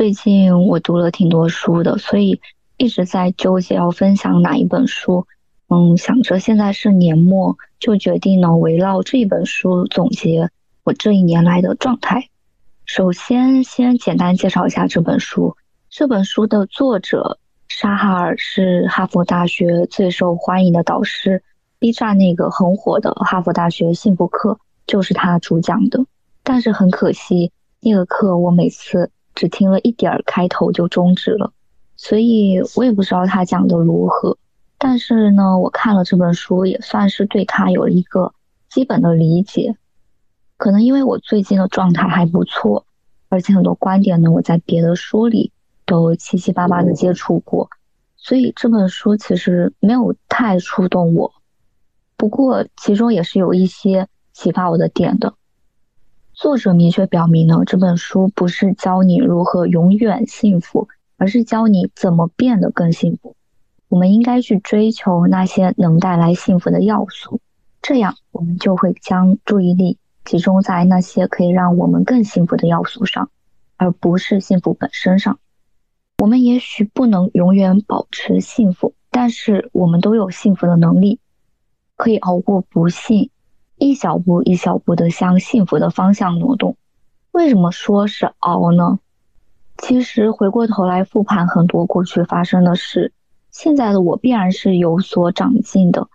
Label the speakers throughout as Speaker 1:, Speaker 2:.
Speaker 1: 最近我读了挺多书的，所以一直在纠结要分享哪一本书。嗯，想着现在是年末，就决定呢围绕这一本书总结我这一年来的状态。首先，先简单介绍一下这本书。这本书的作者沙哈尔是哈佛大学最受欢迎的导师，B 站那个很火的哈佛大学幸福课就是他主讲的。但是很可惜，那个课我每次只听了一点儿开头就终止了，所以我也不知道他讲的如何。但是呢，我看了这本书，也算是对他有了一个基本的理解。可能因为我最近的状态还不错，而且很多观点呢，我在别的书里都七七八八的接触过，所以这本书其实没有太触动我。不过其中也是有一些启发我的点的。作者明确表明呢，这本书不是教你如何永远幸福，而是教你怎么变得更幸福。我们应该去追求那些能带来幸福的要素，这样我们就会将注意力集中在那些可以让我们更幸福的要素上，而不是幸福本身上。我们也许不能永远保持幸福，但是我们都有幸福的能力，可以熬过不幸，一小步一小步的向幸福的方向挪动。为什么说是熬呢？其实回过头来复盘很多过去发生的事。现在的我必然是有所长进的，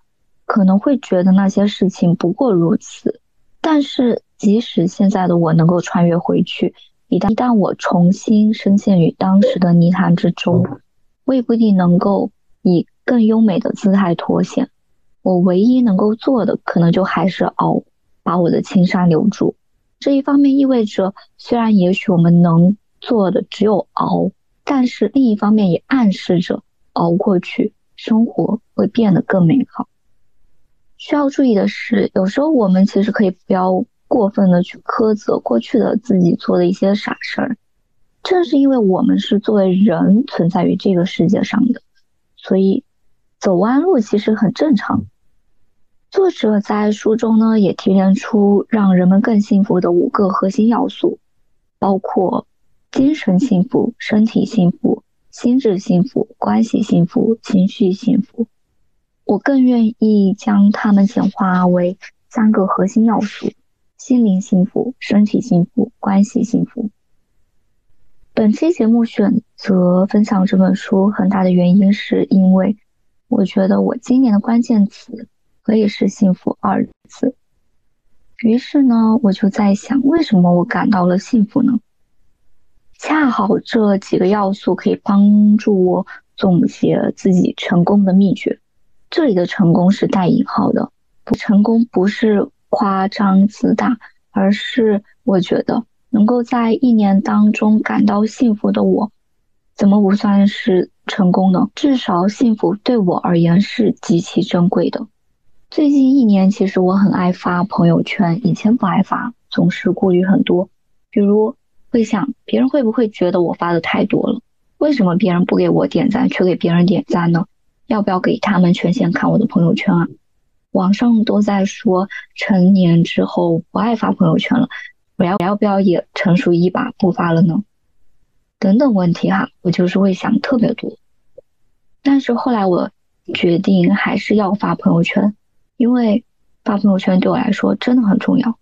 Speaker 1: 可能会觉得那些事情不过如此。但是，即使现在的我能够穿越回去，一旦一旦我重新深陷于当时的泥潭之中，我也不一定能够以更优美的姿态脱险。我唯一能够做的，可能就还是熬，把我的青山留住。这一方面意味着，虽然也许我们能做的只有熬，但是另一方面也暗示着。熬过去，生活会变得更美好。需要注意的是，有时候我们其实可以不要过分的去苛责过去的自己做的一些傻事儿。正是因为我们是作为人存在于这个世界上的，所以走弯路其实很正常。作者在书中呢也提炼出让人们更幸福的五个核心要素，包括精神幸福、身体幸福。心智幸福、关系幸福、情绪幸福，我更愿意将它们简化为三个核心要素：心灵幸福、身体幸福、关系幸福。本期节目选择分享这本书，很大的原因是因为我觉得我今年的关键词可以是“幸福”二字。于是呢，我就在想，为什么我感到了幸福呢？恰好这几个要素可以帮助我总结自己成功的秘诀。这里的成功是带引号的，不成功不是夸张自大，而是我觉得能够在一年当中感到幸福的我，怎么不算是成功呢？至少幸福对我而言是极其珍贵的。最近一年，其实我很爱发朋友圈，以前不爱发，总是顾虑很多，比如。会想别人会不会觉得我发的太多了？为什么别人不给我点赞，却给别人点赞呢？要不要给他们权限看我的朋友圈啊？网上都在说成年之后不爱发朋友圈了，我要要不要也成熟一把不发了呢？等等问题哈，我就是会想特别多。但是后来我决定还是要发朋友圈，因为发朋友圈对我来说真的很重要。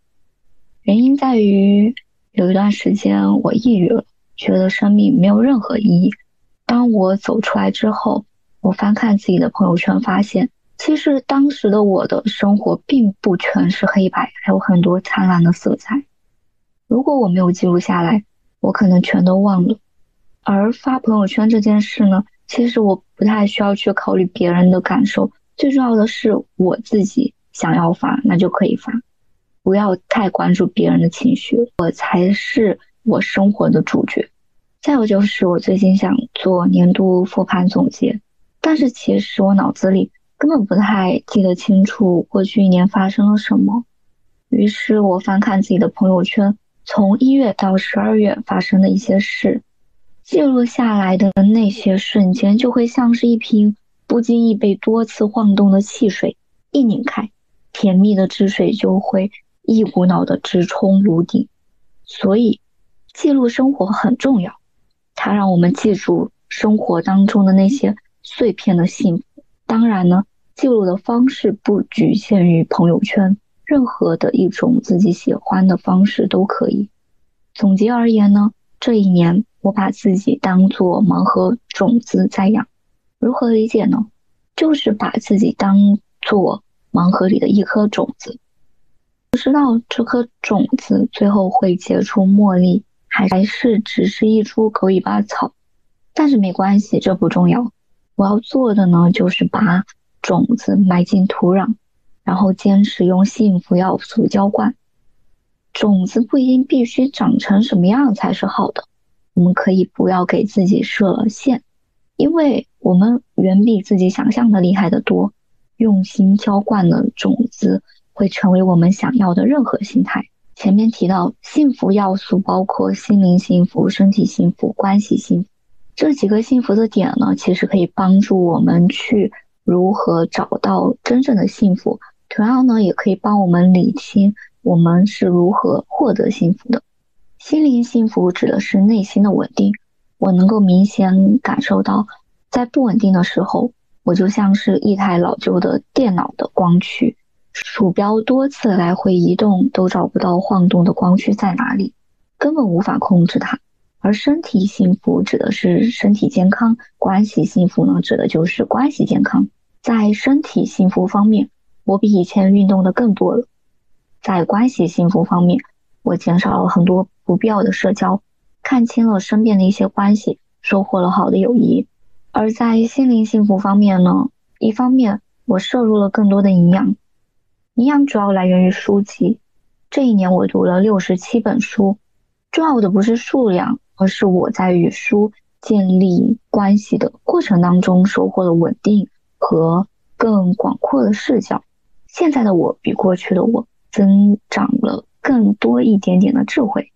Speaker 1: 原因在于。有一段时间我抑郁了，觉得生命没有任何意义。当我走出来之后，我翻看自己的朋友圈，发现其实当时的我的生活并不全是黑白，还有很多灿烂的色彩。如果我没有记录下来，我可能全都忘了。而发朋友圈这件事呢，其实我不太需要去考虑别人的感受，最重要的是我自己想要发，那就可以发。不要太关注别人的情绪，我才是我生活的主角。再有就是，我最近想做年度复盘总结，但是其实我脑子里根本不太记得清楚过去一年发生了什么。于是我翻看自己的朋友圈，从一月到十二月发生的一些事，记录下来的那些瞬间，就会像是一瓶不经意被多次晃动的汽水，一拧开，甜蜜的汁水就会。一股脑的直冲颅顶。所以，记录生活很重要，它让我们记住生活当中的那些碎片的幸福。当然呢，记录的方式不局限于朋友圈，任何的一种自己喜欢的方式都可以。总结而言呢，这一年我把自己当做盲盒种子在养。如何理解呢？就是把自己当做盲盒里的一颗种子，不知道这颗种子最后会结出茉莉，还是只是一株狗尾巴草。但是没关系，这不重要。我要做的呢，就是把种子埋进土壤，然后坚持用幸福要素浇灌。种子不一定必须长成什么样才是好的，我们可以不要给自己设限，因为我们远比自己想象的厉害得多。用心浇灌的种子会成为我们想要的任何心态。前面提到幸福要素包括心灵幸福、身体幸福、关系幸福这几个幸福的点呢，其实可以帮助我们去如何找到真正的幸福，同样呢，也可以帮我们理清。我们是如何获得幸福的？心灵幸福指的是内心的稳定。我能够明显感受到，在不稳定的时候，我就像是一台老旧的电脑的光驱，鼠标多次来回移动都找不到晃动的光驱在哪里，根本无法控制它。而身体幸福指的是身体健康，关系幸福呢，指的就是关系健康。在身体幸福方面，我比以前运动的更多了。在关系幸福方面，我减少了很多不必要的社交，看清了身边的一些关系，收获了好的友谊。而在心灵幸福方面呢，一方面我摄入了更多的营养，营养主要来源于书籍。这一年我读了六十七本书，重要的不是数量，而是我在与书建立关系的过程当中收获了稳定和更广阔的视角。现在的我比过去的我。增长了更多一点点的智慧。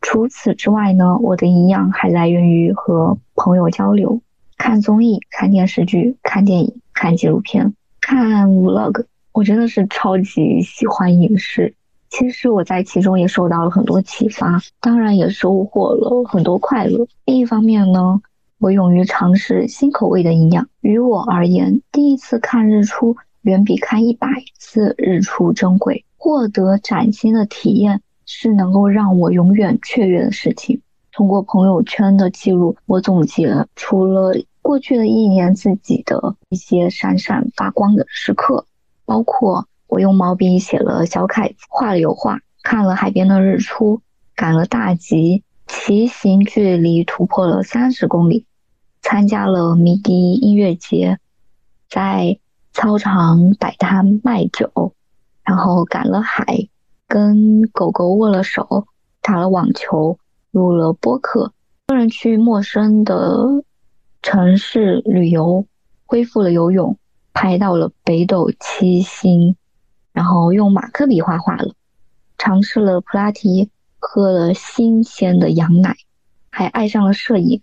Speaker 1: 除此之外呢，我的营养还来源于和朋友交流、看综艺、看电视剧、看电影、看纪录片、看 vlog。我真的是超级喜欢影视。其实我在其中也受到了很多启发，当然也收获了很多快乐。另一方面呢，我勇于尝试新口味的营养。于我而言，第一次看日出远比看一百次日出珍贵。获得崭新的体验是能够让我永远雀跃的事情。通过朋友圈的记录，我总结出了过去的一年自己的一些闪闪发光的时刻，包括我用毛笔写了小楷，画了油画，看了海边的日出，赶了大集，骑行距离突破了三十公里，参加了迷笛音乐节，在操场摆摊卖酒。然后赶了海，跟狗狗握了手，打了网球，录了播客，个人去陌生的城市旅游，恢复了游泳，拍到了北斗七星，然后用马克笔画画了，尝试了普拉提，喝了新鲜的羊奶，还爱上了摄影。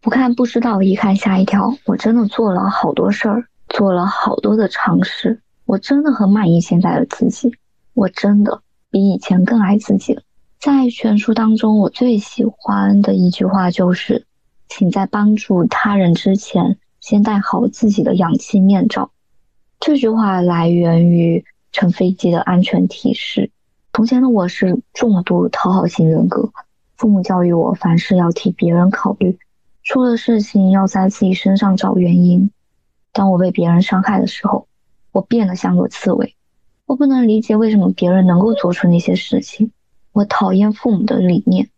Speaker 1: 不看不知道，一看吓一跳。我真的做了好多事儿，做了好多的尝试。我真的很满意现在的自己，我真的比以前更爱自己了。在全书当中，我最喜欢的一句话就是：“请在帮助他人之前，先戴好自己的氧气面罩。”这句话来源于乘飞机的安全提示。从前的我是重度讨好型人格，父母教育我凡事要替别人考虑，出了事情要在自己身上找原因。当我被别人伤害的时候，我变得像个刺猬，我不能理解为什么别人能够做出那些事情。我讨厌父母的理念，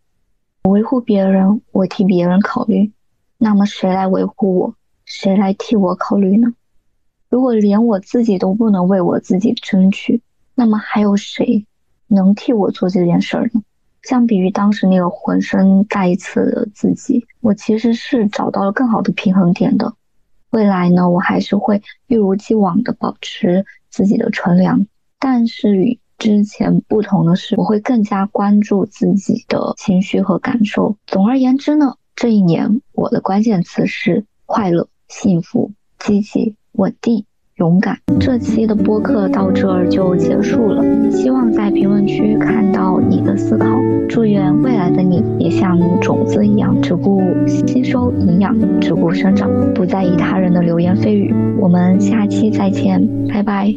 Speaker 1: 我维护别人，我替别人考虑，那么谁来维护我？谁来替我考虑呢？如果连我自己都不能为我自己争取，那么还有谁能替我做这件事儿呢？相比于当时那个浑身带刺的自己，我其实是找到了更好的平衡点的。未来呢，我还是会一如既往的保持自己的纯良，但是与之前不同的是，我会更加关注自己的情绪和感受。总而言之呢，这一年我的关键词是快乐、幸福、积极、稳定。勇敢。这期的播客到这儿就结束了，希望在评论区看到你的思考。祝愿未来的你也像种子一样，只顾吸收营养，只顾生长，不在意他人的流言蜚语。我们下期再见，拜拜。